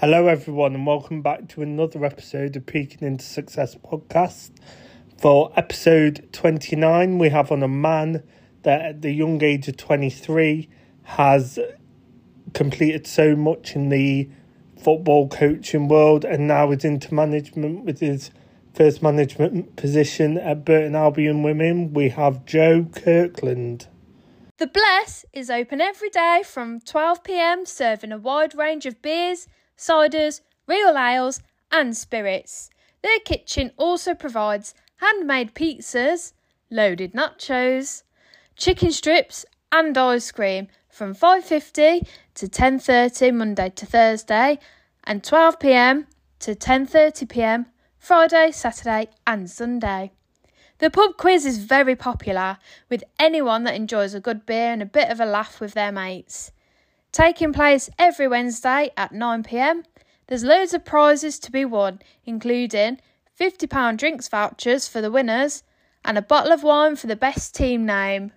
Hello, everyone, and welcome back to another episode of Peeking into Success podcast. For episode 29, we have on a man that at the young age of 23 has completed so much in the football coaching world and now is into management with his first management position at Burton Albion Women. We have Joe Kirkland. The Bless is open every day from 12pm, serving a wide range of beers ciders, real ales, and spirits. Their kitchen also provides handmade pizzas, loaded nachos, chicken strips, and ice cream from 5:50 to 10:30 Monday to Thursday and 12 p.m. to 10:30 p.m. Friday, Saturday, and Sunday. The pub quiz is very popular with anyone that enjoys a good beer and a bit of a laugh with their mates taking place every Wednesday at 9pm. There's loads of prizes to be won, including £50 drinks vouchers for the winners and a bottle of wine for the best team name.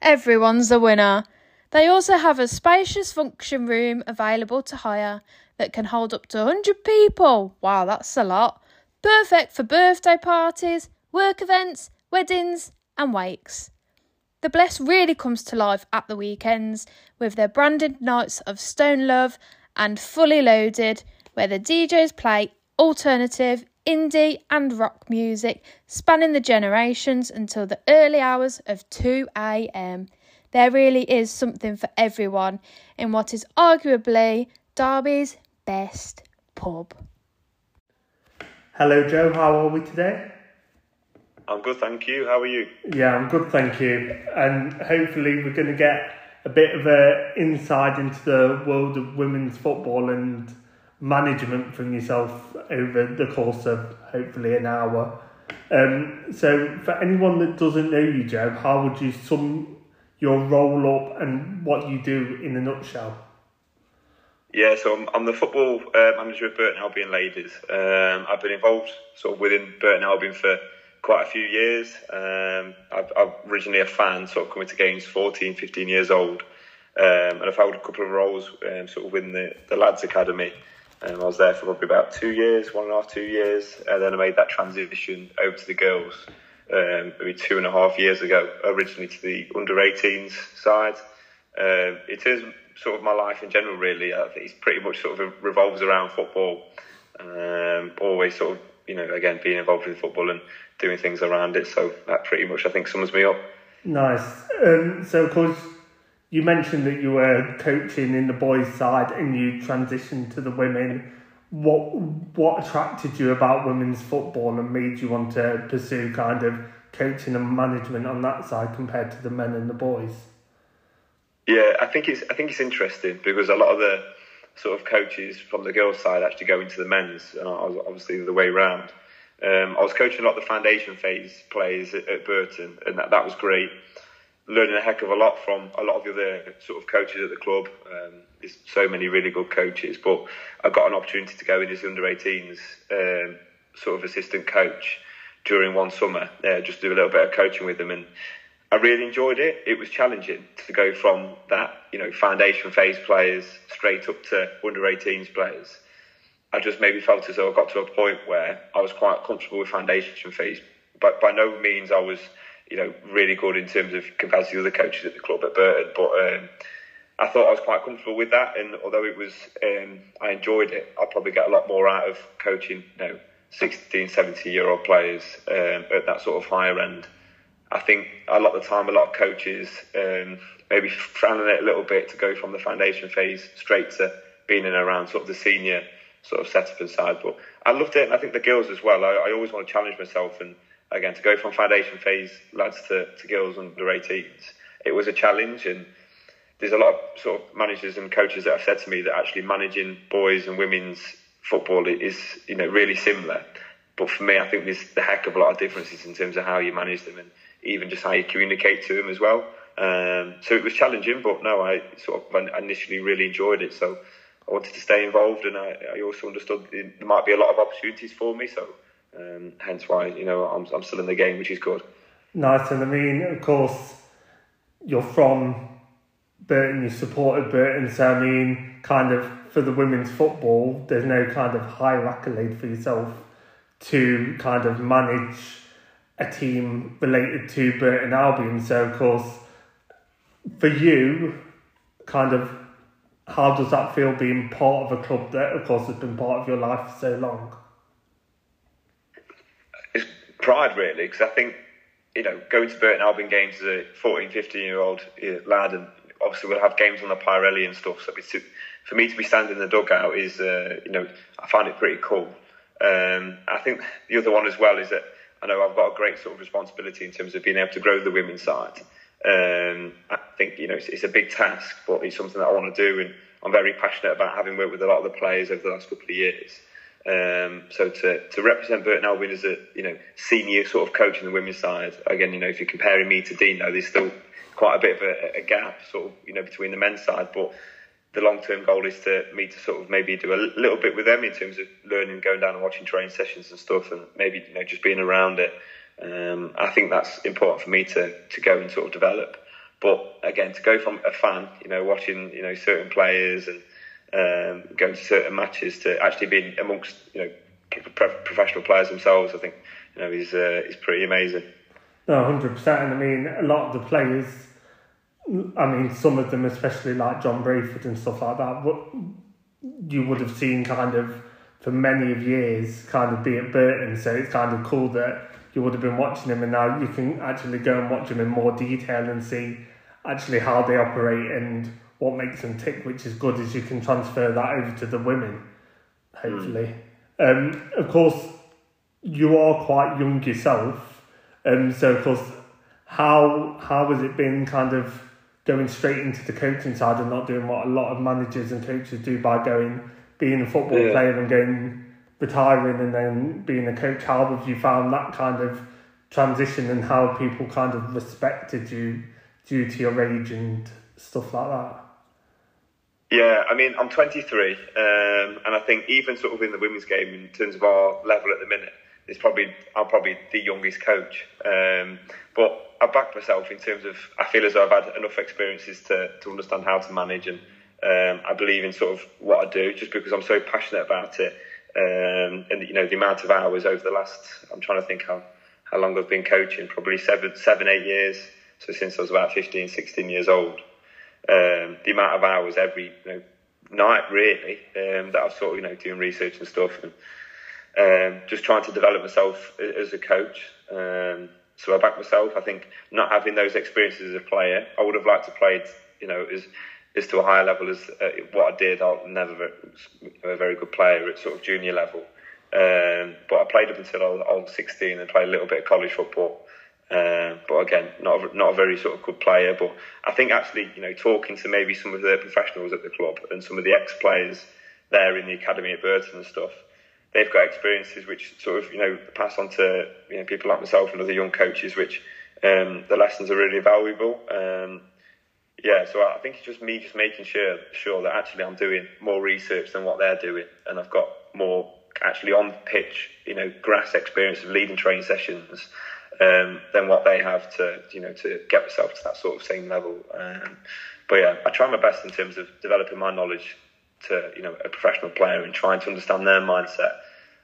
Everyone's a winner. They also have a spacious function room available to hire that can hold up to 100 people. Wow, that's a lot. Perfect for birthday parties, work events, weddings, and wakes. The Bless really comes to life at the weekends with their branded nights of Stone Love and Fully Loaded, where the DJs play alternative, indie, and rock music spanning the generations until the early hours of 2 am. There really is something for everyone in what is arguably Derby's best pub. Hello, Joe. How are we today? I'm good, thank you. How are you? Yeah, I'm good, thank you. And hopefully, we're going to get a bit of a insight into the world of women's football and management from yourself over the course of hopefully an hour. Um, so, for anyone that doesn't know you, Joe, how would you sum your role up and what you do in a nutshell? Yeah, so I'm, I'm the football uh, manager of Burton Albion Ladies. Um, I've been involved sort of within Burton Albion for quite a few years. Um, I've, I'm originally a fan, sort of coming to games 14, 15 years old. Um, and I've held a couple of roles um, sort of within the, the Lads Academy. Um, I was there for probably about two years, one and a half, two years. And then I made that transition over to the girls um, maybe two and a half years ago, originally to the under 18s side. Um, it is sort of my life in general, really. I think it's pretty much sort of revolves around football. Um, always sort of, you know, again, being involved in football and doing things around it. So that pretty much, I think, sums me up. Nice. Um, so, of course, you mentioned that you were coaching in the boys' side and you transitioned to the women. What what attracted you about women's football and made you want to pursue kind of coaching and management on that side compared to the men and the boys? Yeah, I think it's I think it's interesting because a lot of the sort of coaches from the girls' side actually go into the men's, and obviously the way around. Um, I was coaching a lot of the foundation phase players at, at Burton, and that, that was great. Learning a heck of a lot from a lot of the other sort of coaches at the club. Um, there's so many really good coaches, but I got an opportunity to go in as under 18s um, sort of assistant coach during one summer, uh, just do a little bit of coaching with them, and I really enjoyed it. It was challenging to go from that, you know, foundation phase players straight up to under 18s players. I just maybe felt as though I got to a point where I was quite comfortable with foundation phase, but by no means I was, you know, really good in terms of compared to the other coaches at the club at Burton. But um, I thought I was quite comfortable with that, and although it was, um, I enjoyed it. I'll probably get a lot more out of coaching, you know, 16, 17 year old players um, at that sort of higher end. I think a lot of the time, a lot of coaches um, maybe frowning it a little bit to go from the foundation phase straight to being in around sort of the senior sort of setup inside. But I loved it, and I think the girls as well. I, I always want to challenge myself, and again to go from foundation phase lads to, to girls under 18s, it was a challenge. And there's a lot of sort of managers and coaches that have said to me that actually managing boys and women's football is you know really similar. But for me, I think there's a heck of a lot of differences in terms of how you manage them and even just how you communicate to them as well. Um, so it was challenging, but no, I sort of initially really enjoyed it. So I wanted to stay involved, and I, I also understood there might be a lot of opportunities for me. So, um, hence why you know I'm I'm still in the game, which is good. Nice, and I mean, of course, you're from Burton, you supported Burton, so I mean, kind of for the women's football, there's no kind of higher accolade for yourself to kind of manage a team related to Burton Albion. So, of course, for you, kind of, how does that feel being part of a club that, of course, has been part of your life for so long? It's pride, really, because I think, you know, going to Burton Albion games as a 14, 15 year old lad, and obviously we'll have games on the Pirelli and stuff, so for me to be standing in the dugout is, uh, you know, I find it pretty cool. Um, I think the other one as well is that I know I've got a great sort of responsibility in terms of being able to grow the women's side. Um, I think you know it's, it's, a big task, but it's something that I want to do, and I'm very passionate about having worked with a lot of the players over the last couple of years. Um, so to, to represent Burton Albion as a you know senior sort of coach in the women's side, again you know if you're comparing me to Dino, there's still quite a bit of a, a gap sort of you know between the men's side, but the long term goal is to me to sort of maybe do a little bit with them in terms of learning, going down and watching training sessions and stuff, and maybe you know just being around it. Um, I think that's important for me to to go and sort of develop. But again, to go from a fan, you know, watching you know certain players and um, going to certain matches to actually being amongst you know professional players themselves, I think you know is uh, is pretty amazing. No, hundred percent. I mean, a lot of the players I mean, some of them, especially like John Brayford and stuff like that, but you would have seen kind of for many of years kind of be at Burton. So it's kind of cool that you would have been watching them, and now you can actually go and watch them in more detail and see actually how they operate and what makes them tick, which is good as you can transfer that over to the women, hopefully. Mm. Um, of course, you are quite young yourself, um, so of course, how how has it been kind of going straight into the coaching side and not doing what a lot of managers and coaches do by going being a football yeah. player and going retiring and then being a coach. How have you found that kind of transition and how people kind of respected you due to your age and stuff like that? Yeah, I mean, I'm 23, um, and I think even sort of in the women's game, in terms of our level at the minute, it's probably I'm probably the youngest coach. Um, but I back myself in terms of I feel as though I've had enough experiences to, to understand how to manage and um, I believe in sort of what I do just because I'm so passionate about it. Um, and you know the amount of hours over the last I'm trying to think how, how long I've been coaching probably seven seven eight years. So since I was about 15 16 years old. Um, the amount of hours every you know, night really um, that I've sort of you know doing research and stuff and um, just trying to develop myself as a coach. Um, so I back myself. I think not having those experiences as a player, I would have liked to play, you know, as as to a higher level as uh, what I did. I was never a very good player at sort of junior level, um, but I played up until I was, I was 16 and played a little bit of college football. Um, but again, not a, not a very sort of good player. But I think actually, you know, talking to maybe some of the professionals at the club and some of the ex players there in the academy at Burton and stuff, they've got experiences which sort of you know pass on to you know people like myself and other young coaches, which um, the lessons are really valuable. Um, yeah, so I think it's just me just making sure sure that actually I'm doing more research than what they're doing, and I've got more actually on the pitch, you know, grass experience of leading training sessions um, than what they have to you know to get myself to that sort of same level. Um, but yeah, I try my best in terms of developing my knowledge to you know a professional player and trying to understand their mindset,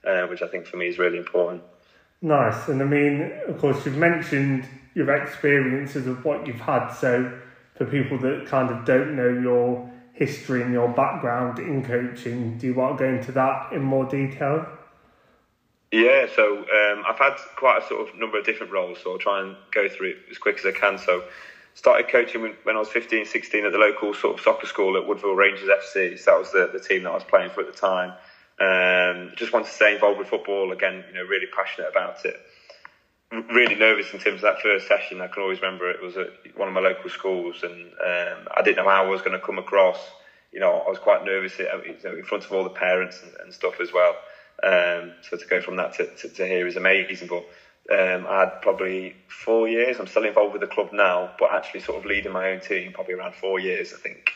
uh, which I think for me is really important. Nice, and I mean, of course, you've mentioned your experiences of what you've had. So, for people that kind of don't know your history and your background in coaching, do you want to go into that in more detail? Yeah, so um, I've had quite a sort of number of different roles, so I'll try and go through it as quick as I can. So, started coaching when, I was 15, 16 at the local sort of soccer school at Woodville Rangers FC. So that was the, the team that I was playing for at the time. Um, just wanted to stay involved with football again. You know, really passionate about it. Really nervous in terms of that first session. I can always remember it was at one of my local schools, and um, I didn't know how I was going to come across. You know, I was quite nervous in front of all the parents and, and stuff as well. Um, so to go from that to, to, to here is amazing. But um, I had probably four years. I'm still involved with the club now, but actually sort of leading my own team probably around four years, I think.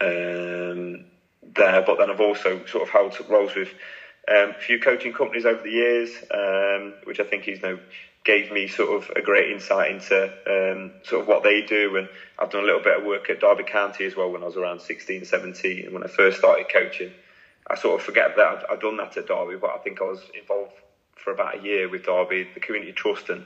Um, there, but then I've also sort of held roles with um, a few coaching companies over the years, um, which I think is you know, gave me sort of a great insight into um, sort of what they do. And I've done a little bit of work at Derby County as well when I was around 16, 17, and when I first started coaching. I sort of forget that I've, I've done that at Derby, but I think I was involved for about a year with Derby, the community trust, and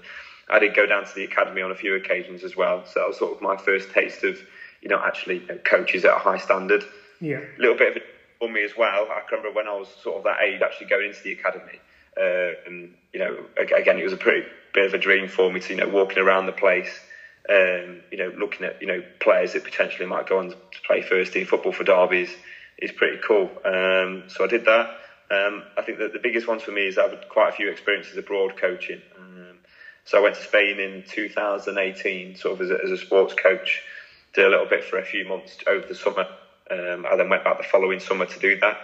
I did go down to the academy on a few occasions as well. So that was sort of my first taste of, you know, actually you know, coaches at a high standard. Yeah. A little bit of it for me as well. I can remember when I was sort of that age, actually going into the academy. Uh, and you know, again, it was a pretty bit of a dream for me to you know walking around the place, um, you know, looking at you know players that potentially might go on to play first team football for derbies is pretty cool. Um, so I did that. Um, I think that the biggest ones for me is I've had quite a few experiences abroad coaching. Um, so I went to Spain in 2018, sort of as a, as a sports coach. Did a little bit for a few months over the summer. Um, I then went back the following summer to do that.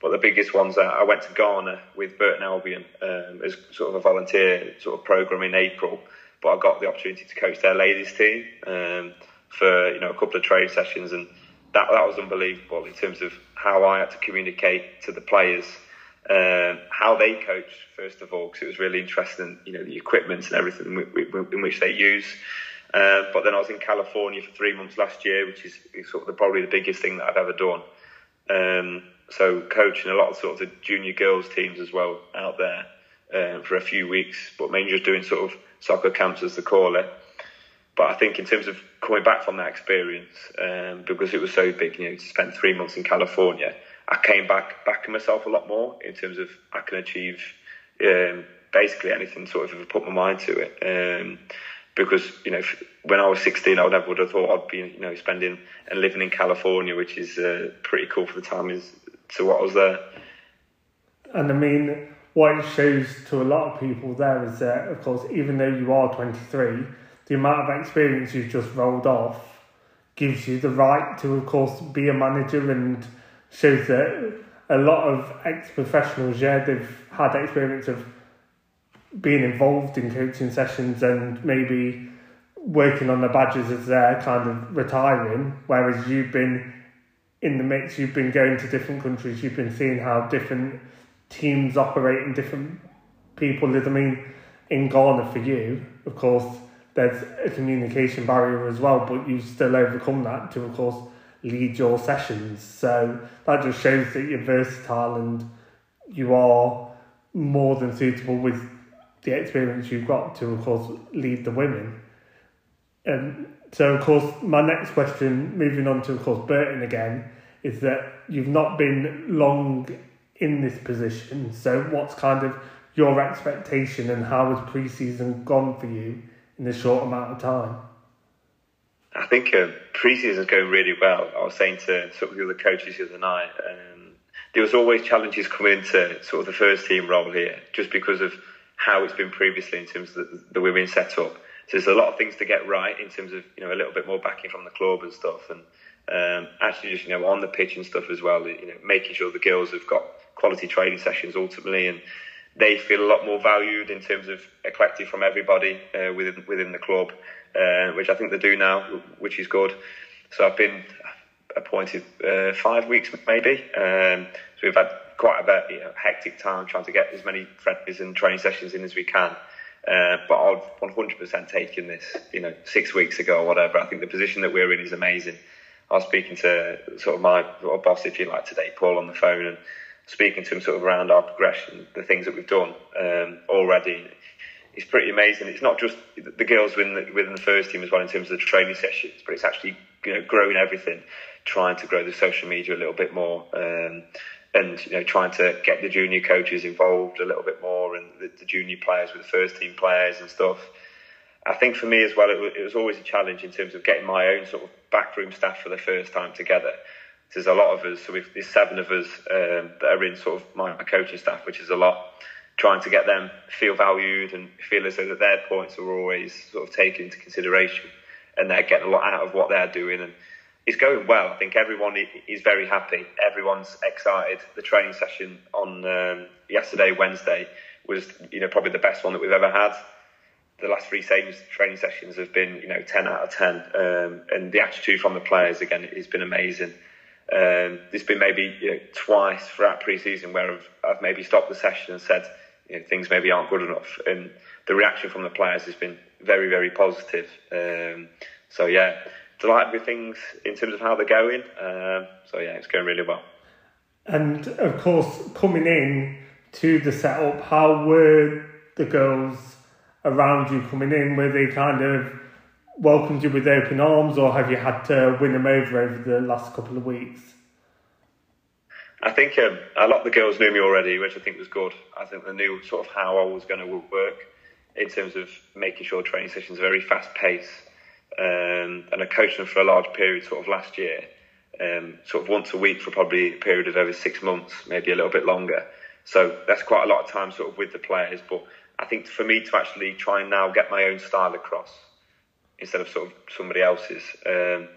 But the biggest ones, I went to Ghana with Burton Albion um, as sort of a volunteer sort of program in April. But I got the opportunity to coach their ladies team um, for you know a couple of training sessions, and that that was unbelievable in terms of how I had to communicate to the players, um, how they coach first of all, because it was really interesting, you know, the equipment and everything in which they use. Uh, but then I was in California for three months last year, which is, sort of the, probably the biggest thing that I've ever done. Um, so coaching a lot of sort of the junior girls teams as well out there um, for a few weeks, but mainly just doing sort of soccer camps as they call it. But I think in terms of coming back from that experience, um, because it was so big, you know, to spend three months in California, I came back backing myself a lot more in terms of I can achieve um, basically anything sort of if I put my mind to it. Um, because you know, when I was 16, I never would have thought I'd be you know spending and living in California, which is uh, pretty cool for the time is to what I was there. And I mean, what it shows to a lot of people there is that, of course, even though you are 23 the amount of experience you've just rolled off gives you the right to, of course, be a manager and shows that a lot of ex professionals, yeah, they've had experience of being involved in coaching sessions and maybe working on the badges as they're kind of retiring, whereas you've been in the mix, you've been going to different countries, you've been seeing how different teams operate and different people live. I mean, in Ghana for you, of course, there's a communication barrier as well, but you still overcome that to, of course, lead your sessions. So that just shows that you're versatile and you are more than suitable with the experience you've got to, of course, lead the women. And so, of course, my next question, moving on to, of course, Burton again, is that you've not been long in this position. So, what's kind of your expectation and how has pre-season gone for you in this short amount of time? I think uh, pre-season is going really well. I was saying to sort of the other coaches the other night, um, there was always challenges coming into sort of the first team role here, just because of how it's been previously in terms of the, the women set up. So there's a lot of things to get right in terms of you know a little bit more backing from the club and stuff, and um, actually just you know on the pitch and stuff as well. You know making sure the girls have got quality training sessions ultimately, and they feel a lot more valued in terms of a collective from everybody uh, within within the club, uh, which I think they do now, which is good. So I've been appointed uh, five weeks maybe. Um, so we've had quite a bit you know, hectic time trying to get as many friendlies and training sessions in as we can. Uh, but I've 100% taken this, you know, six weeks ago or whatever. I think the position that we're in is amazing. I was speaking to sort of my boss, if you like, today, Paul, on the phone, and speaking to him sort of around our progression, the things that we've done um, already, it's pretty amazing. It's not just the girls within the, within the first team as well in terms of the training sessions, but it's actually you know growing everything, trying to grow the social media a little bit more, um, and you know trying to get the junior coaches involved a little bit more, and the, the junior players with the first team players and stuff. I think for me as well, it was, it was always a challenge in terms of getting my own sort of backroom staff for the first time together there's a lot of us. So there's seven of us um, that are in sort of my, coaching staff, which is a lot. Trying to get them feel valued and feel as though that their points are always sort of taken into consideration, and they're getting a lot out of what they're doing. And it's going well. I think everyone is very happy. Everyone's excited. The training session on um, yesterday, Wednesday, was you know probably the best one that we've ever had. The last three training sessions have been you know ten out of ten, um, and the attitude from the players again has been amazing. Um, there's been maybe you know, twice throughout pre-season where I've, I've, maybe stopped the session and said, you know, things maybe aren't good enough. And the reaction from the players has been very, very positive. Um, so yeah, delighted with things in terms of how they're going. Um, so yeah, it's going really well. And of course, coming in to the setup, how were the girls around you coming in? Were they kind of welcomed you with open arms, or have you had to win them over over the last couple of weeks? I think um, a lot of the girls knew me already, which I think was good. I think they knew sort of how I was going to work in terms of making sure training sessions are very fast paced. Um, and I coached them for a large period, sort of last year, um, sort of once a week for probably a period of over six months, maybe a little bit longer. So that's quite a lot of time, sort of, with the players. But I think for me to actually try and now get my own style across instead of sort of somebody else's. Um,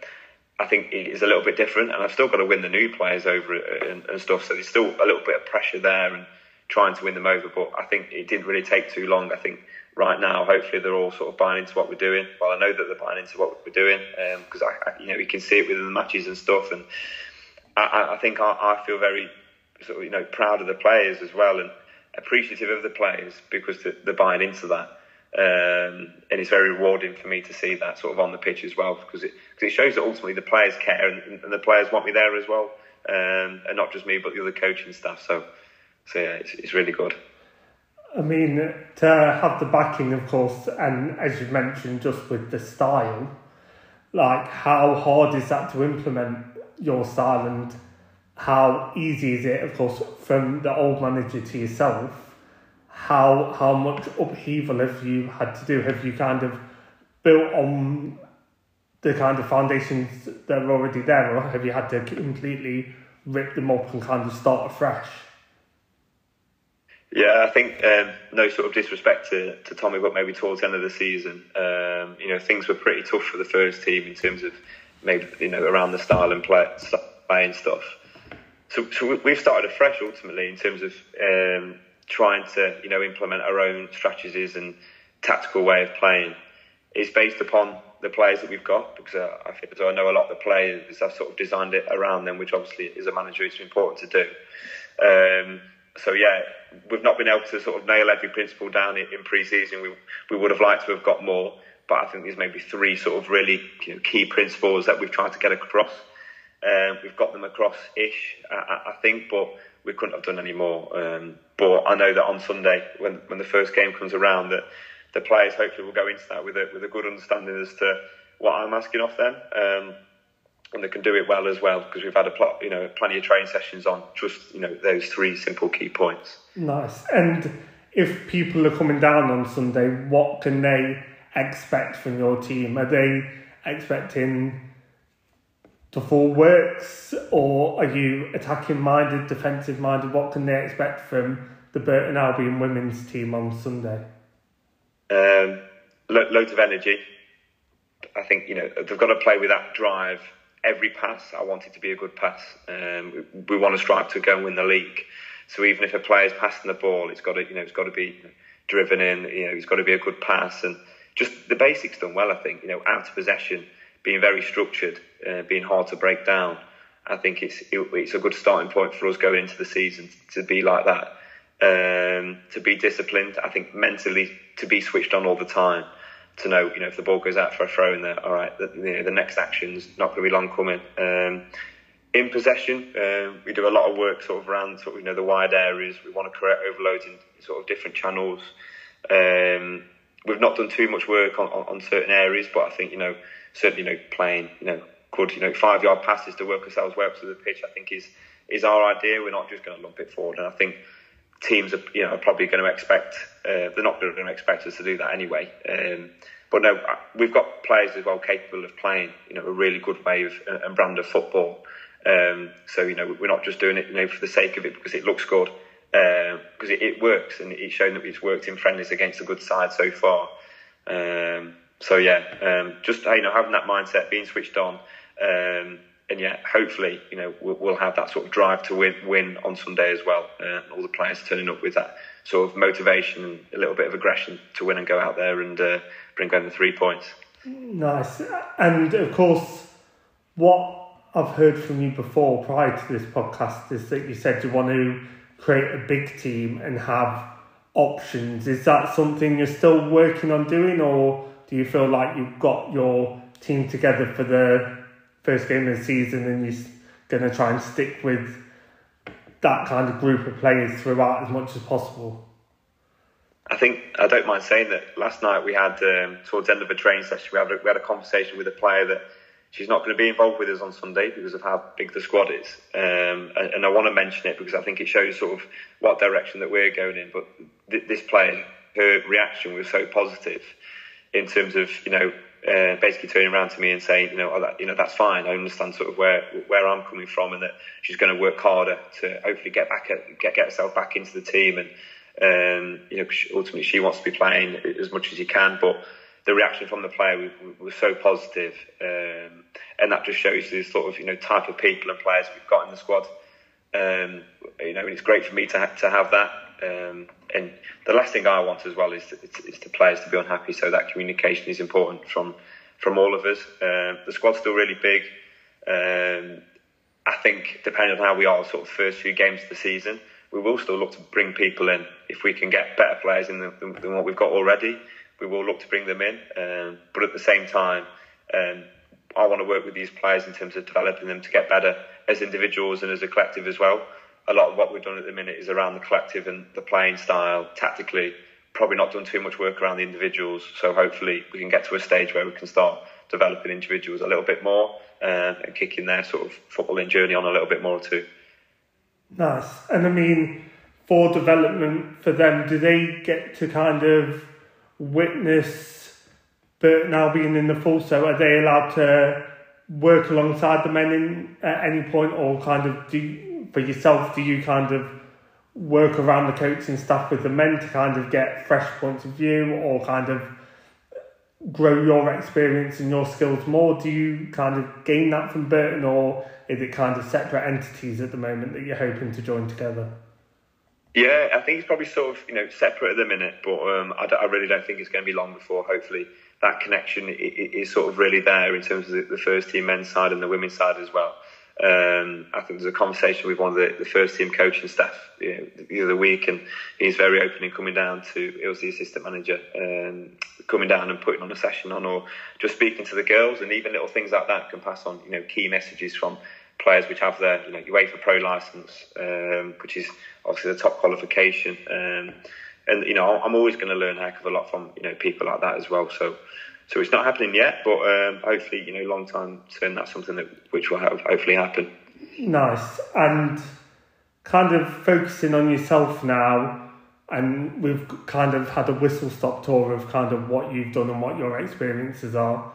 I think it is a little bit different, and I've still got to win the new players over and, and, stuff. So there's still a little bit of pressure there and trying to win them over. But I think it didn't really take too long. I think right now, hopefully, they're all sort of buying into what we're doing. Well, I know that they're buying into what we're doing because um, I, I, you know, you can see it within the matches and stuff. And I, I think I, I feel very sort of you know proud of the players as well and appreciative of the players because they're buying into that. Um, and it's very rewarding for me to see that sort of on the pitch as well because it, cause it shows that ultimately the players care and, and the players want me there as well, um, and not just me but the other coaching staff. So, so yeah, it's, it's really good. I mean, to have the backing, of course, and as you mentioned, just with the style, like how hard is that to implement your style, and how easy is it, of course, from the old manager to yourself? how how much upheaval have you had to do? Have you kind of built on the kind of foundations that are already there, or have you had to completely rip them up and kind of start afresh? Yeah, I think um, no sort of disrespect to, to Tommy, but maybe towards the end of the season, um, you know, things were pretty tough for the first team in terms of maybe you know around the style and play, and stuff. So, so we've started afresh ultimately in terms of um, trying to you know implement our own strategies and tactical way of playing is based upon the players that we've got because uh, I feel so I know a lot of the players I've sort of designed it around them, which obviously is a manager it's important to do. Um, so yeah, we've not been able to sort of nail every principle down in, in pre-season. We we would have liked to have got more, but I think there's maybe three sort of really key principles that we've tried to get across. Um, we've got them across ish, I, I think, but we couldn't have done any more. Um, but I know that on Sunday, when when the first game comes around, that the players hopefully will go into that with a with a good understanding as to what I'm asking of them, um, and they can do it well as well because we've had a plot, you know, plenty of training sessions on just you know those three simple key points. Nice. And if people are coming down on Sunday, what can they expect from your team? Are they expecting the full works, or are you attacking minded, defensive minded? What can they expect from the Burton Albion women's team on Sunday? Um, lo- loads of energy. I think you know they've got to play with that drive. Every pass, I want it to be a good pass. Um, we, want to strive to go and win the league. So even if a player's passing the ball, it's got to you know it's got to be driven in. You know, it's got to be a good pass and just the basics done well. I think you know out of possession being very structured, uh, being hard to break down. I think it's it, it's a good starting point for us going into the season to be like that. Um, to be disciplined, I think mentally to be switched on all the time. To know, you know, if the ball goes out for a throw in there, all right, the, you know, the next action's not going to be long coming. Um, in possession, uh, we do a lot of work sort of around sort of you know the wide areas. We want to create overloads in sort of different channels. Um, we've not done too much work on, on, on certain areas, but I think you know certainly, you know, playing, you know, good, you know, five yard passes to work ourselves way up to the pitch, I think is is our idea. We're not just going to lump it forward. And I think teams are, you know, are probably going to expect, uh, they're not going to expect us to do that anyway. Um, but no, uh, we've got players as well capable of playing, you know, a really good way of uh, and brand of football. Um, so you know, we're not just doing it, you know, for the sake of it because it looks good, because uh, it, it, works and it's shown that it's worked in friendlies against a good side so far. Um, so yeah, um, just you know having that mindset, being switched on, um, and yet hopefully you know we'll, we'll, have that sort of drive to win, win on Sunday as well. Uh, all the players turning up with that sort of motivation and a little bit of aggression to win and go out there and uh, bring home the three points. Nice, and of course, what I've heard from you before prior to this podcast is that you said you want to create a big team and have options. Is that something you're still working on doing, or do you feel like you've got your team together for the first game of the season and you're going to try and stick with that kind of group of players throughout as much as possible? I think I don't mind saying that last night we had um, towards the end of a training session we had a, we had a conversation with a player that she's not going to be involved with us on Sunday because of how big the squad is. Um, and, and, I want to mention it because I think it shows sort of what direction that we're going in. But th- this player, her reaction was so positive in terms of you know uh, basically turning around to me and saying, you know, oh, that, you know that's fine. I understand sort of where where I'm coming from, and that she's going to work harder to hopefully get back at, get get herself back into the team and um, you know, ultimately she wants to be playing as much as he can, but the reaction from the player was, so positive, um, and that just shows the sort of you know type of people and players we've got in the squad. Um, you know, and it's great for me to ha- to have that. Um, and the last thing I want as well is, to, is, the players to be unhappy. So that communication is important from from all of us. Um, the squad's still really big. Um, I think depending on how we are, sort of first few games of the season, we will still look to bring people in if we can get better players in than, than what we've got already. We will look to bring them in, um, but at the same time, um, I want to work with these players in terms of developing them to get better as individuals and as a collective as well. A lot of what we've done at the minute is around the collective and the playing style, tactically. Probably not done too much work around the individuals. So hopefully we can get to a stage where we can start developing individuals a little bit more uh, and kicking their sort of footballing journey on a little bit more too. Nice. And I mean, for development for them, do they get to kind of witness Bert now being in the full? So are they allowed to work alongside the men in, at any point, or kind of do for yourself? Do you kind of work around the coaching staff with the men to kind of get fresh points of view, or kind of grow your experience and your skills more? Do you kind of gain that from Burton, or is it kind of separate entities at the moment that you're hoping to join together? Yeah, I think it's probably sort of you know separate at the minute, but um, I, I, really don't think it's going to be long before hopefully that connection is sort of really there in terms of the first team men's side and the women's side as well. Um, I think there's a conversation with one of the, the first team coaching staff you know, the other week, and he's very open in coming down to. It was the assistant manager um, coming down and putting on a session on, or just speaking to the girls, and even little things like that can pass on. You know, key messages from players which have their you know UEFA Pro license, um, which is obviously the top qualification. Um, and you know, I'm always going to learn a heck of a lot from you know people like that as well. So, so it's not happening yet, but um, hopefully, you know, long time term, that's something that which will hopefully happen. Nice and kind of focusing on yourself now. And we've kind of had a whistle stop tour of kind of what you've done and what your experiences are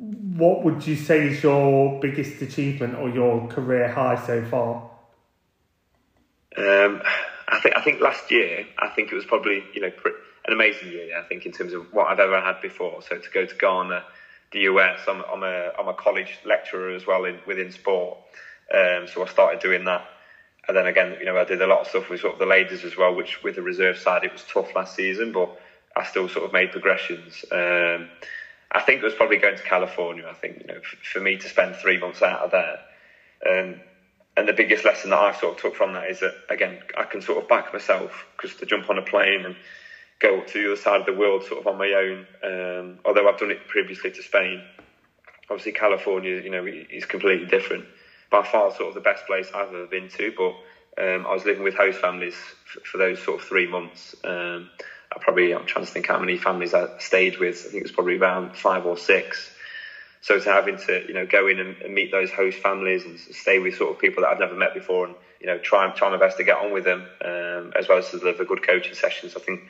what would you say is your biggest achievement or your career high so far? Um, I think I think last year I think it was probably you know an amazing year. I think in terms of what I've ever had before. So to go to Ghana, the US, I'm, I'm a I'm a college lecturer as well in within sport. Um, so I started doing that, and then again you know I did a lot of stuff with sort of the ladies as well, which with the reserve side it was tough last season, but I still sort of made progressions. Um, I think it was probably going to California. I think you know, for me to spend three months out of there, um, and the biggest lesson that I sort of took from that is that again I can sort of back myself because to jump on a plane and go to the other side of the world sort of on my own. Um, although I've done it previously to Spain, obviously California, you know, is completely different. By far, sort of the best place I've ever been to. But um, I was living with host families for, those sort of three months. Um, I probably I'm trying to think how many families I stayed with. I think it was probably around five or six. So to having to you know go in and, and meet those host families and stay with sort of people that I've never met before and you know try try my best to get on with them um, as well as to deliver good coaching sessions. I think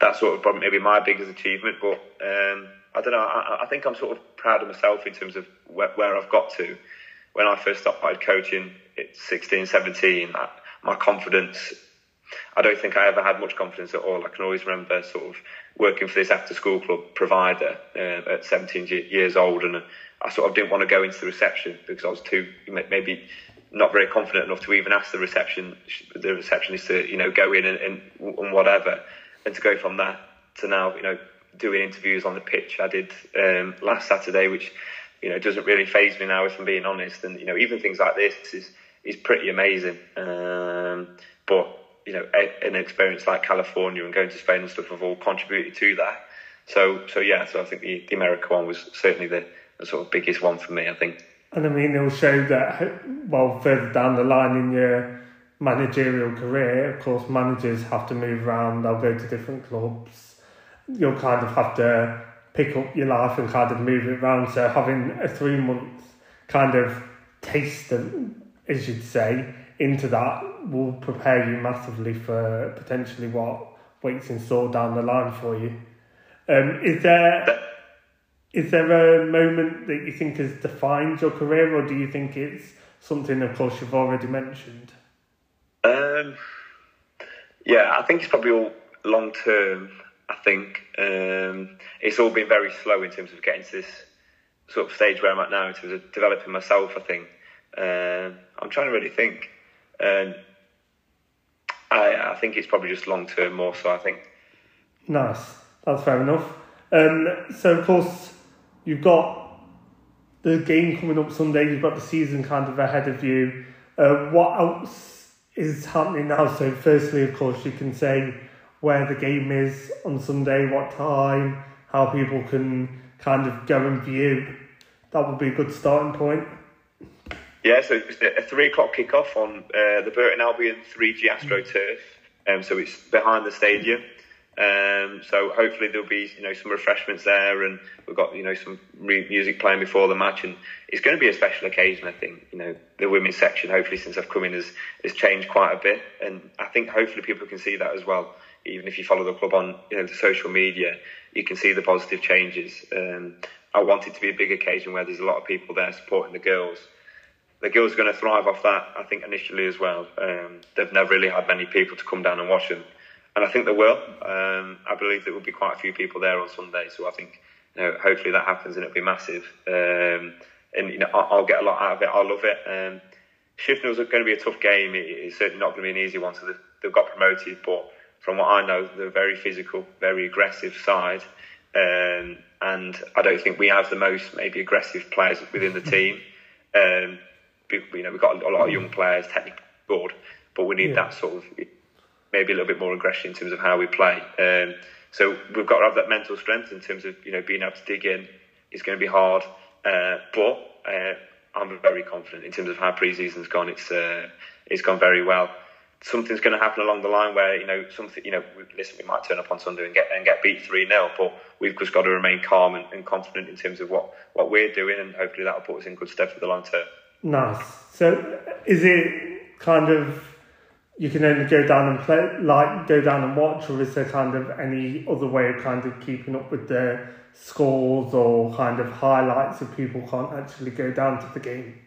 that's sort of maybe my biggest achievement. But um, I don't know. I, I, think I'm sort of proud of myself in terms of where, where I've got to. When I first started coaching at 16, 17, I, my confidence I don't think I ever had much confidence at all. I can always remember sort of working for this after school club provider uh, at 17 years old, and I sort of didn't want to go into the reception because I was too maybe not very confident enough to even ask the reception the receptionist to you know go in and, and, and whatever, and to go from that to now you know doing interviews on the pitch. I did um, last Saturday, which you know doesn't really phase me now if I'm being honest, and you know even things like this is is pretty amazing. Um, but you know a, an experience like California and going to Spain and stuff have all contributed to that. So so yeah, so I think the, the America one was certainly the, the sort of biggest one for me. I think. And I mean, it'll show that well further down the line in your managerial career, of course, managers have to move around. They'll go to different clubs. You'll kind of have to pick up your life and kind of move it around. So having a three month kind of taste, of, as you'd say, into that will prepare you massively for potentially what waits in store down the line for you. Um, is there is there a moment that you think has defined your career, or do you think it's something, of course, you've already mentioned? Um, yeah, I think it's probably all long term. I think um, it's all been very slow in terms of getting to this sort of stage where I'm at now in terms of developing myself. I think um, I'm trying to really think. Um, I, I think it's probably just long term more so. I think. Nice, that's fair enough. Um, so of course you've got the game coming up Sunday. You've got the season kind of ahead of you. Uh, what else is happening now? So firstly, of course, you can say where the game is on Sunday, what time, how people can kind of go and view. That would be a good starting point. Yeah, so it's a three o'clock kickoff on uh, the Burton Albion 3G AstroTurf. Um, so it's behind the stadium. Um, so hopefully there'll be you know some refreshments there, and we've got you know some music playing before the match, and it's going to be a special occasion. I think you know the women's section, hopefully since I've come in, has has changed quite a bit, and I think hopefully people can see that as well. Even if you follow the club on you know the social media, you can see the positive changes. Um, I want it to be a big occasion where there's a lot of people there supporting the girls. The girls are going to thrive off that, I think, initially as well. Um, they've never really had many people to come down and watch them and I think there will. Um, I believe there will be quite a few people there on Sunday, so I think you know, hopefully that happens and it'll be massive. Um, and you know, I'll, get a lot out of it. I'll love it. Um, Shifnal is going to be a tough game. It's certainly not going to be an easy one. So they've, they've got promoted, but from what I know, they're a very physical, very aggressive side. Um, and I don't think we have the most maybe aggressive players within the team. Um, you know, we've got a lot of young players, technically good, but we need yeah. that sort of maybe a little bit more aggression in terms of how we play. Um, so we've got to have that mental strength in terms of you know being able to dig in. It's going to be hard, uh, but uh, I'm very confident in terms of how pre-season's gone. It's uh, it's gone very well. Something's going to happen along the line where you know something you know listen we might turn up on Sunday and get and get beat three 0 but we've just got to remain calm and, and confident in terms of what what we're doing and hopefully that'll put us in good stead for the long term. Nice. So is it kind of you can only go down and play, like go down and watch, or is there kind of any other way of kind of keeping up with the scores or kind of highlights if people can't actually go down to the game?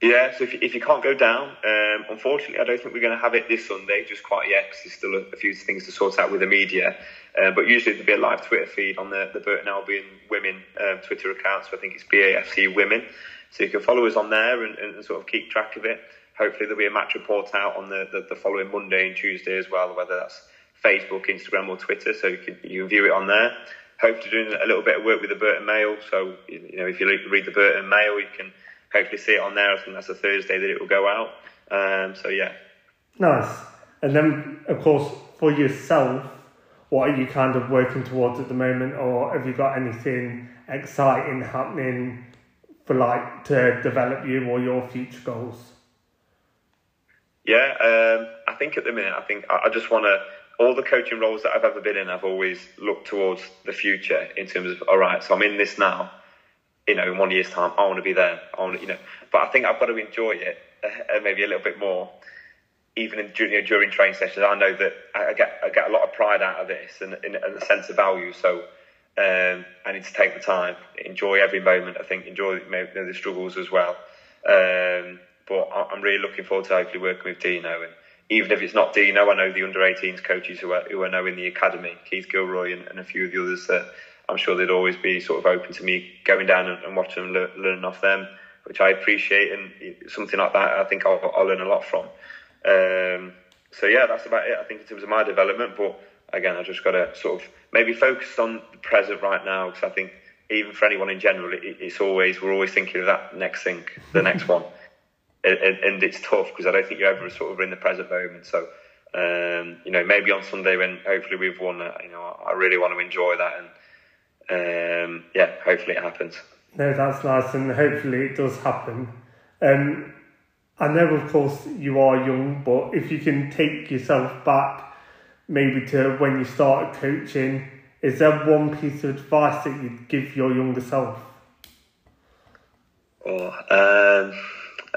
Yeah, so if you, if you can't go down, um, unfortunately, I don't think we're going to have it this Sunday just quite yet because there's still a, a, few things to sort out with the media. Uh, but usually there'll be a live Twitter feed on the, the Burton Albion Women uh, Twitter account, so I think it's BAFC Women. So you can follow us on there and, and sort of keep track of it hopefully there'll be a match report out on the, the, the, following Monday and Tuesday as well, whether that's Facebook, Instagram, or Twitter. So you can you can view it on there. Hopefully doing a little bit of work with the Burton Mail. So you know if you read the Burton Mail, you can hopefully see it on there. I think that's a Thursday that it will go out. Um, so yeah. Nice. And then of course for yourself, what are you kind of working towards at the moment, or have you got anything exciting happening for like to develop you or your future goals? Yeah, um, I think at the minute, I think I, I just want to. All the coaching roles that I've ever been in, I've always looked towards the future in terms of, all right, so I'm in this now. You know, in one year's time, I want to be there. I want you know, but I think I've got to enjoy it uh, maybe a little bit more. Even in, you know, during training sessions, I know that I get I get a lot of pride out of this and, and, a sense of value. So um, I need to take the time, enjoy every moment. I think enjoy you know, the struggles as well. Um, but I'm really looking forward to hopefully working with Dino. And even if it's not Dino, I know the under 18s coaches who are, who are now in the academy, Keith Gilroy and, and a few of the others that I'm sure they'd always be sort of open to me going down and, and watching and learn, learning off them, which I appreciate. And something like that, I think I'll, I'll learn a lot from. Um, so yeah, that's about it. I think in terms of my development, but again, I just got to sort of maybe focus on the present right now because I think even for anyone in general, it, it's always we're always thinking of that next thing, the next one and, and it's tough because I don't think you're ever sort of in the present moment. So, um, you know, maybe on Sunday when hopefully we've won, uh, you know, I really want to enjoy that, and um, yeah, hopefully it happens. No, that's nice, and hopefully it does happen. Um, I know, of course, you are young, but if you can take yourself back, maybe to when you started coaching, is there one piece of advice that you'd give your younger self? Oh, um,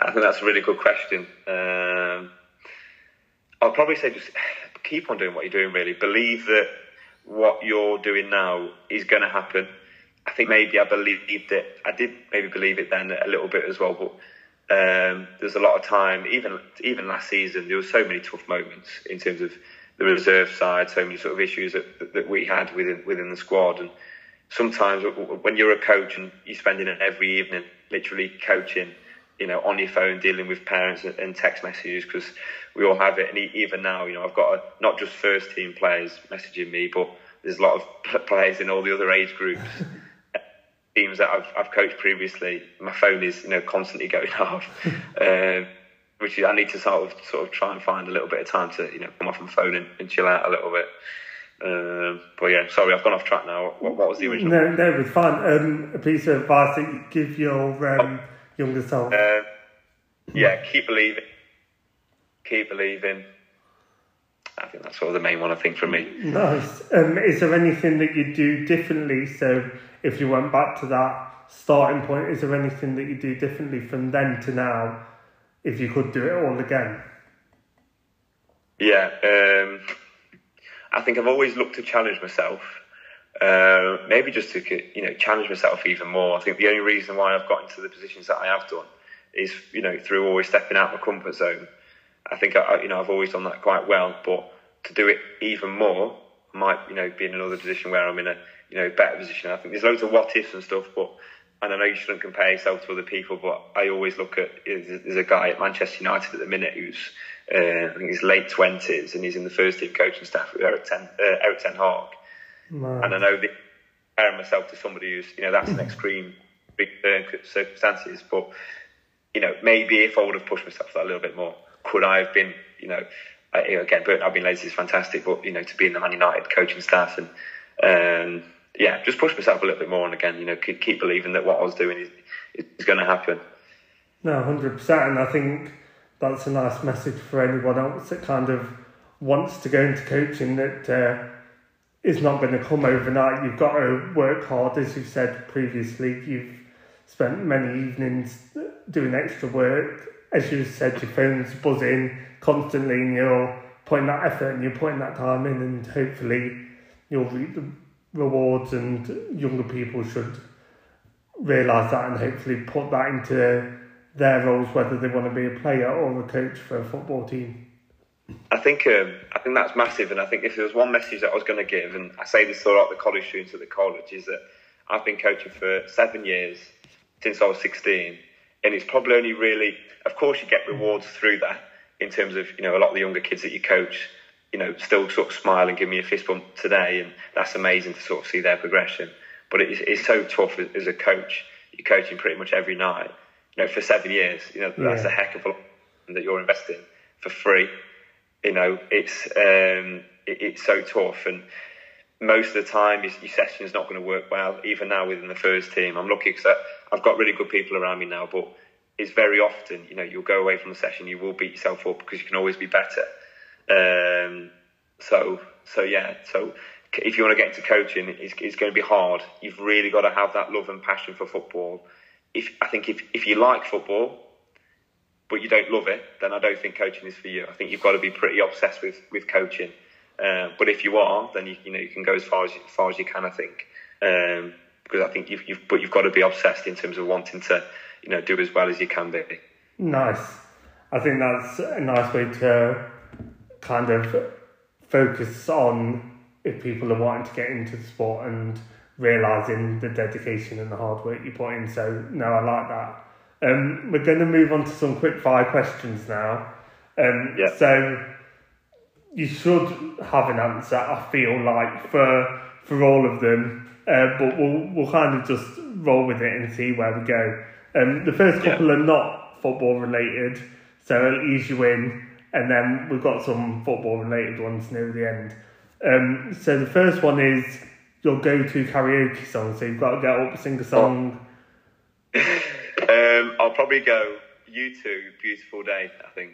I think that's a really good question. Um, I'll probably say just keep on doing what you're doing. Really believe that what you're doing now is going to happen. I think maybe I believed it. I did maybe believe it then a little bit as well, but um, there's a lot of time. Even even last season, there were so many tough moments in terms of the reserve side. So many sort of issues that, that we had within within the squad, and sometimes when you're a coach and you're spending every evening literally coaching, you know, on your phone, dealing with parents and text messages because we all have it. And even now, you know, I've got a, not just first team players messaging me, but there's a lot of players in all the other age groups teams that I've, I've coached previously, my phone is you know constantly going off, um, which I need to sort of sort of try and find a little bit of time to you know come off my phone and, and chill out a little bit. Um, but yeah, sorry, I've gone off track now. What, what was the original? No, no, it's fine. Um, a piece of advice that you give your um, younger self. Uh, yeah, keep believing. Keep believing. I think that's sort of the main one. I think for me. Nice. Um, is there anything that you do differently? So if you went back to that starting point, is there anything that you do differently from then to now if you could do it all again? Yeah, um, I think I've always looked to challenge myself. Uh, maybe just to you know challenge myself even more. I think the only reason why I've got into the positions that I have done is you know through always stepping out of my comfort zone. I think I, you know I've always done that quite well, but to do it even more, I might you know be in another position where I'm in a you know, better position. I think there's loads of what ifs and stuff, but and I know you shouldn't compare yourself to other people, but I always look at there's a guy at Manchester United at the minute who's uh, I think he's late twenties and he's in the first team coaching staff with Erik Ten uh, Erik Ten Hag, and I know that comparing myself to somebody who's you know that's an extreme circumstances, but you know maybe if I would have pushed myself that a little bit more, could I have been you know again Burton Albion Ladies is fantastic, but you know to be in the Man United coaching staff and um, yeah, just push myself a little bit more, and again, you know, keep, keep believing that what I was doing is is going to happen. No, hundred percent, and I think that's a nice message for anyone else that kind of wants to go into coaching that uh, is not going to come overnight. You've got to work hard, as you said previously. You've spent many evenings doing extra work. As you said, your phone's buzzing constantly, and you're putting that effort and you're putting that time in, and hopefully you'll reap the rewards and younger people should realise that and hopefully put that into their roles, whether they want to be a player or a coach for a football team. I think um, I think that's massive, and I think if there was one message that I was going to give, and I say this to a lot of the college students at the college, is that I've been coaching for seven years since I was 16, and it's probably only really, of course, you get rewards through that in terms of you know a lot of the younger kids that you coach you know, still sort of smile and give me a fist bump today, and that's amazing to sort of see their progression. But it's, it's so tough as, as, a coach. You're coaching pretty much every night, you know, for seven years. You know, that's yeah. a heck of a lot that you're investing for free. You know, it's um, it, it's so tough, and most of the time your, your session is not going to work well. Even now within the first team, I'm lucky because I've got really good people around me now, but it's very often, you know, you'll go away from the session, you will beat yourself up because you can always be better. Um, so so yeah, so if you want to get into coaching, it's, it's going to be hard. You've really got to have that love and passion for football. If I think if if you like football, but you don't love it, then I don't think coaching is for you. I think you've got to be pretty obsessed with with coaching. Uh, but if you are, then you, you know you can go as far as far as you can. I think um, because I think you've, you've but you've got to be obsessed in terms of wanting to you know do as well as you can be. Nice. I think that's a nice way to kind of focus on if people are wanting to get into the sport and realizing the dedication and the hard work you put in. So no, I like that. Um, we're going to move on to some quick fire questions now. Um, yeah. So you should have an answer. I feel like for for all of them, uh, but we'll we'll kind of just roll with it and see where we go. Um, the first couple yeah. are not football related, so it'll ease you in. And then we've got some football related ones near the end. Um, so the first one is your go-to karaoke song. So you've got to get up, sing a song. Um, I'll probably go U2, Beautiful Day, I think.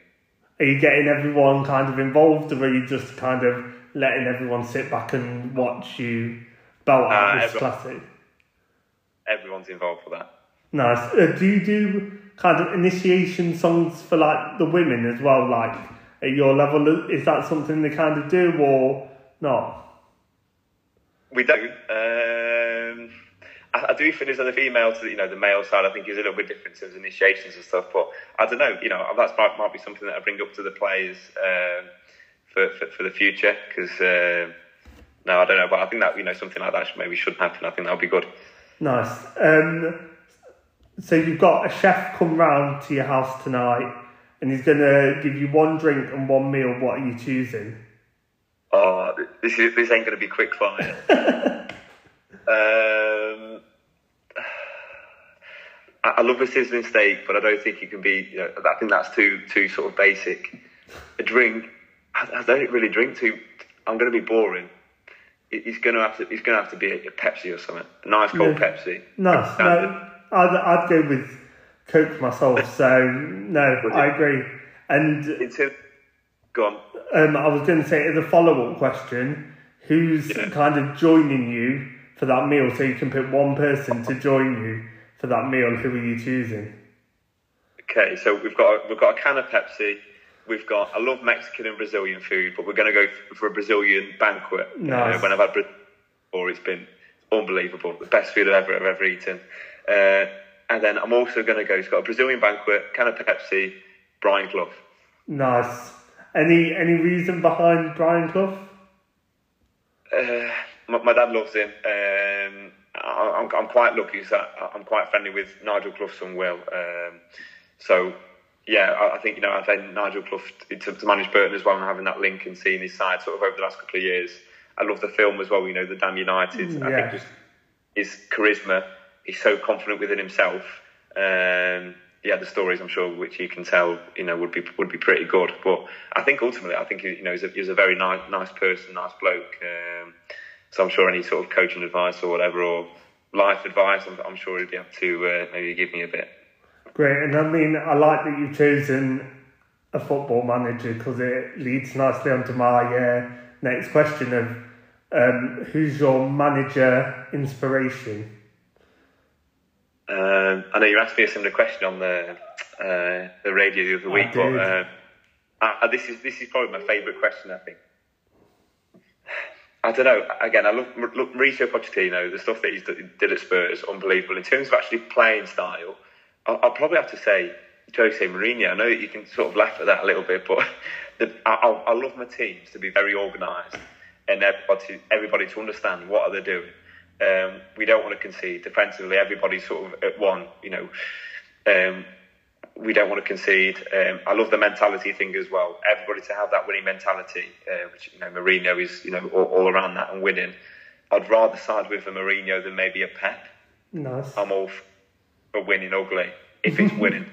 Are you getting everyone kind of involved, or are you just kind of letting everyone sit back and watch you belt out Uh, this everyone. classic? Everyone's involved for that. Nice. Uh, do you do kind of initiation songs for like the women as well? Like at your level, is that something they kind of do or not? We do. Um, I, I do think there's the female to you know the male side. I think is a little bit different in terms of initiations and stuff. But I don't know. You know that might, might be something that I bring up to the players um, for, for for the future because um no, I don't know. But I think that you know something like that should, maybe should happen. I think that would be good. Nice. Um, so you've got a chef come round to your house tonight, and he's gonna give you one drink and one meal. What are you choosing? Oh, this is this ain't going to be quick fire. um, I, love a sizzling steak, but I don't think it can be. You know, I think that's too too sort of basic. A drink, I, I don't really drink too. I'm going to be boring. It- It's going to have to. It's going to have to be a, a Pepsi or something. A nice cold Yeah. Pepsi. Nice. No, I'd, I'd go with Coke myself. So no, Would I agree. And It's a, go on. Um, I was going to say as a follow up question, who's Yeah. kind of joining you for that meal? So you can pick one person to join you for that meal. Who are you choosing? Okay, so we've got we've got a can of Pepsi. We've got I love Mexican and Brazilian food, but we're going to go for a Brazilian banquet. Nice. Uh, when I've had before, it's been unbelievable. The best food I've ever I've ever eaten. Uh, and then I'm also going to go. It's got a Brazilian banquet, can of Pepsi, Brian Clough. Nice. Any any reason behind Brian Clough? Uh, my, my dad loves him. Um, I'm, I'm quite lucky that I'm quite friendly with Nigel Clough's son Will. Um, so yeah, I, I think you know I've had Nigel Clough to, to manage Burton as well, and having that link and seeing his side sort of over the last couple of years. I love the film as well. You know, the Damned United. I Yeah. think just his charisma. He's so confident within himself. Um, yeah, the stories I'm sure which you can tell, you know, would be would be pretty good. But I think ultimately, I think you know, he's a, he's a very nice nice person, nice bloke. Um, so I'm sure any sort of coaching advice or whatever, or life advice, I'm, I'm sure he'd be able to uh, maybe give me a bit. Great. And I mean, I like that you've chosen a football manager because it leads nicely onto my uh, next question of um, who's your manager inspiration? Um, I know you asked me a similar question on the uh, the radio the other week, but uh, I, this is this is probably my favourite question. I think. I don't know. Again, I love look, Mauricio Pochettino. The stuff that he did at Spurs, is unbelievable. In terms of actually playing style, I'll, I'll probably have to say Jose Mourinho. I know that you can sort of laugh at that a little bit, but the, I, I, love my teams to be very organised and everybody, everybody to understand what are they doing. Um, we don't want to concede defensively. Everybody's sort of at one. You know, um, we don't want to concede. Um, I love the mentality thing as well. Everybody to have that winning mentality, uh, which you know Mourinho is you know all, all around that and winning. I'd rather side with a Mourinho than maybe a Pep. Nice. I'm all for winning ugly if it's winning.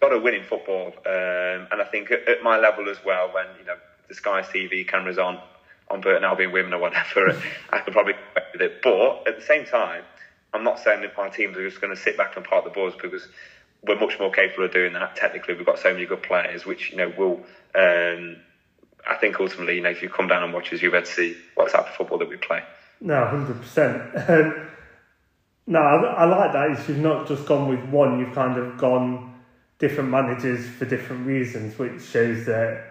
Got to win in football, um, and I think at, at my level as well, when you know the Sky TV cameras on on Burton Albion women or whatever, I could probably get with it. But at the same time, I'm not saying that my teams are just going to sit back and park the bus because we're much more capable of doing that. Technically, we've got so many good players, which you know will. Um, I think ultimately, you know, if you come down and watch us, you'll be able to see what type of football that we play. No, hundred percent. Um, no, I, like that. You've not just gone with one; you've kind of gone different managers for different reasons, which shows that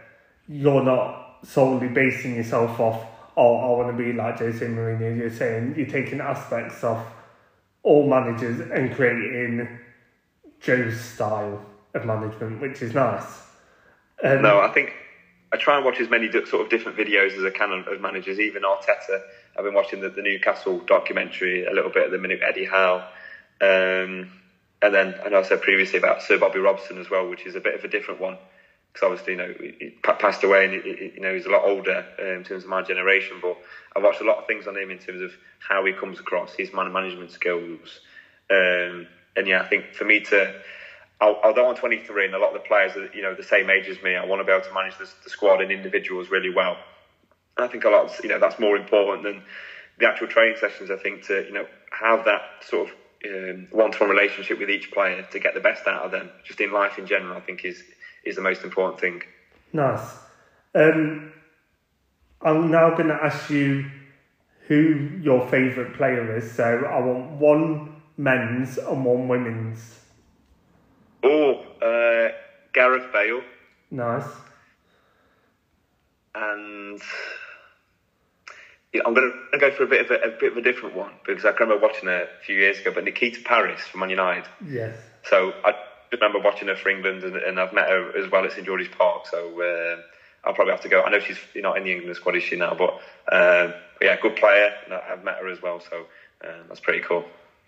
you're not solely basing yourself off. Oh, I want to be like Jose Mourinho. You're saying you're taking aspects of all managers and creating Joe's style of management, which is nice. Um, No, I think I try and watch as many sort of different videos as I can of managers. Even Arteta, I've been watching the, the Newcastle documentary a little bit at the minute. Eddie Howe, um, and then I know I said previously about Sir Bobby Robson as well, which is a bit of a different one because obviously you know he passed away and he, you know he's a lot older uh, in terms of my generation. But I've watched a lot of things on him in terms of how he comes across, his man management skills, um, and yeah, I think for me to although I'm 23 and a lot of the players are you know the same age as me, I want to be able to manage the, the squad and individuals really well. And I think a lot of, you know that's more important than the actual training sessions. I think to you know have that sort of um, one-to-one relationship with each player to get the best out of them, just in life in general, I think is is the most important thing. Nice. Um, I'm now going to ask you who your favourite player is. So I want one men's and one women's. Oh, uh, Gareth Bale. Nice. And yeah, I'm going to go for a bit of a, a, bit of a different one because I can remember watching her a few years ago. But Nikita Parris from Man United. Yes. So I remember watching her for England, and, and I've met her as well at St George's Park. So uh, I'll probably have to go. I know she's not in the England squad, is she now? But, uh, but yeah, good player. I've met her as well, so uh, that's pretty cool.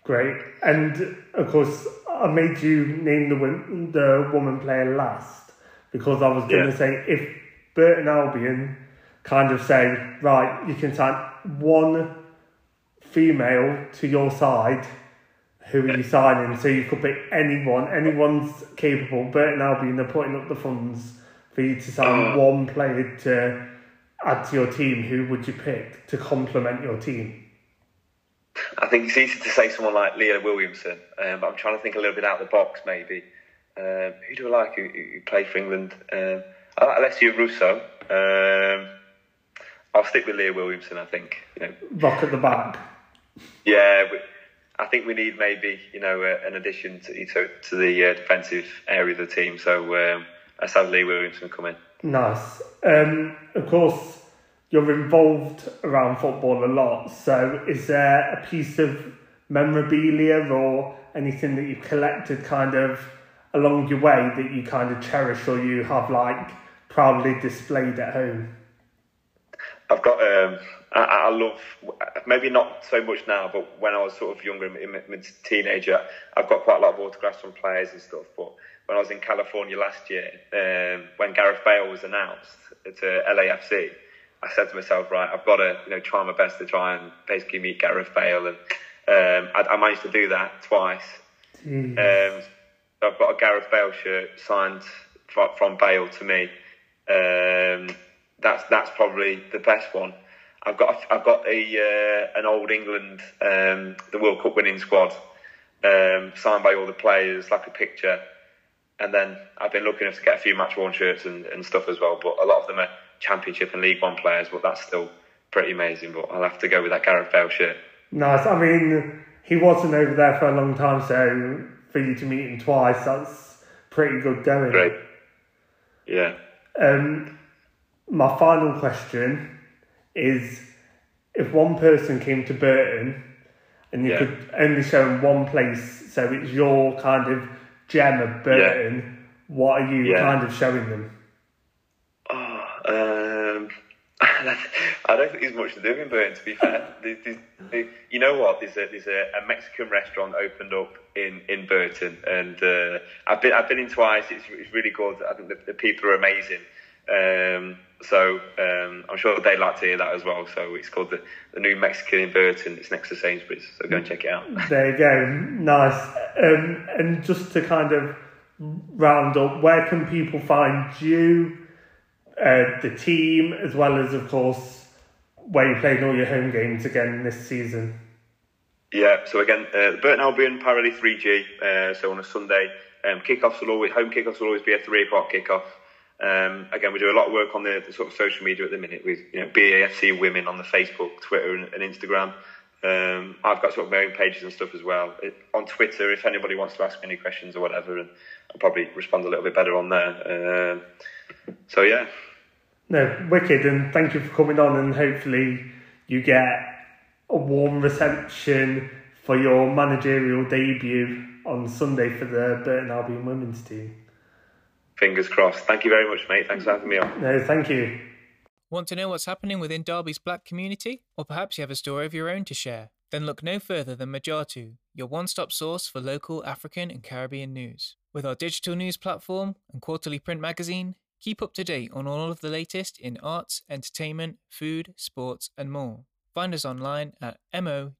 Great, and of course, I made you name the the woman player last because I was going to yeah. say if Burton Albion kind of say right, you can sign one female to your side. Who are you signing? So you could pick anyone. Anyone's capable. Burton Albion they're putting up the funds for you to sign uh, one player to add to your team, who would you pick to complement your team? I think it's easy to say someone like Leah Williamson, um, but I'm trying to think a little bit out of the box maybe. Um, who do I like who, who played for England? Um, I like Alessia Russo. Um, I'll stick with Leah Williamson, I think. You know. Rock at the back. Yeah, I think we need maybe you know uh, an addition to to, to the uh, defensive area of the team. So um, let's have Leah Williamson come in. Nice. Um, of course, you're involved around football a lot. So, is there a piece of memorabilia or anything that you've collected kind of along your way that you kind of cherish or you have like proudly displayed at home? I've got. Um, I, I, love maybe not so much now, but when I was sort of younger, mid teenager, I've got quite a lot of autographs from players and stuff. But when I was in California last year, um, when Gareth Bale was announced to LAFC, I said to myself, right, I've got to you know try my best to try and basically meet Gareth Bale, and um, I, I, managed to do that twice. Um, so I've got a Gareth Bale shirt signed from, from Bale to me. Um, that's that's probably the best one. I've got I've got a uh, an old England um, the World Cup winning squad um, signed by all the players, like a picture and then I've been lucky enough to get a few match worn shirts and, and stuff as well. But a lot of them are Championship and League One players, but that's still pretty amazing. But I'll have to go with that Gareth Bale shirt. Nice. I mean, he wasn't over there for a long time, so for you to meet him twice, that's pretty good going. Great. Yeah. Um, my final question is if one person came to Burton and you yeah. could only show them one place, so it's your kind of gem of Burton, yeah. what are you yeah. kind of showing them? Oh, um, I don't think there's much to do in Burton. To be fair, there's, there's, you know what? There's a there's a, a, Mexican restaurant opened up in, in Burton, and uh, I've been I've been in twice. It's, it's really good. I think the, the people are amazing. Um, so um, I'm sure they'd like to hear that as well. So it's called the, the New Mexican in Burton. It's next to Sainsbury's. So go and check it out. There you go. Nice. Um, and just to kind of round up, where can people find you, uh, the team, as well as, of course, where you're playing all your home games again this season? Yeah, so again, uh, Burton Albion Pirelli 3G. Uh, so on a Sunday, um, kickoffs will always home kickoffs will always be a three o'clock kickoff. Um, again, we do a lot of work on the, the, sort of social media at the minute with you know BAFC Women on the Facebook, Twitter, and, and Instagram. Um, I've got sort of my own pages and stuff as well it, on Twitter. If anybody wants to ask me any questions or whatever, and I'll probably respond a little bit better on there. Um, so yeah. No, wicked, and thank you for coming on, and hopefully you get a warm reception for your managerial debut on Sunday for the Burton Albion women's team. Fingers crossed. Thank you very much, mate. Thanks for having me on. No, thank you. Want to know what's happening within Derby's black community? Or perhaps you have a story of your own to share? Then look no further than Mojatu, your one stop source for local African and Caribbean news. With our digital news platform and quarterly print magazine, keep up to date on all of the latest in arts, entertainment, food, sports, and more. Find us online at mojatu.com.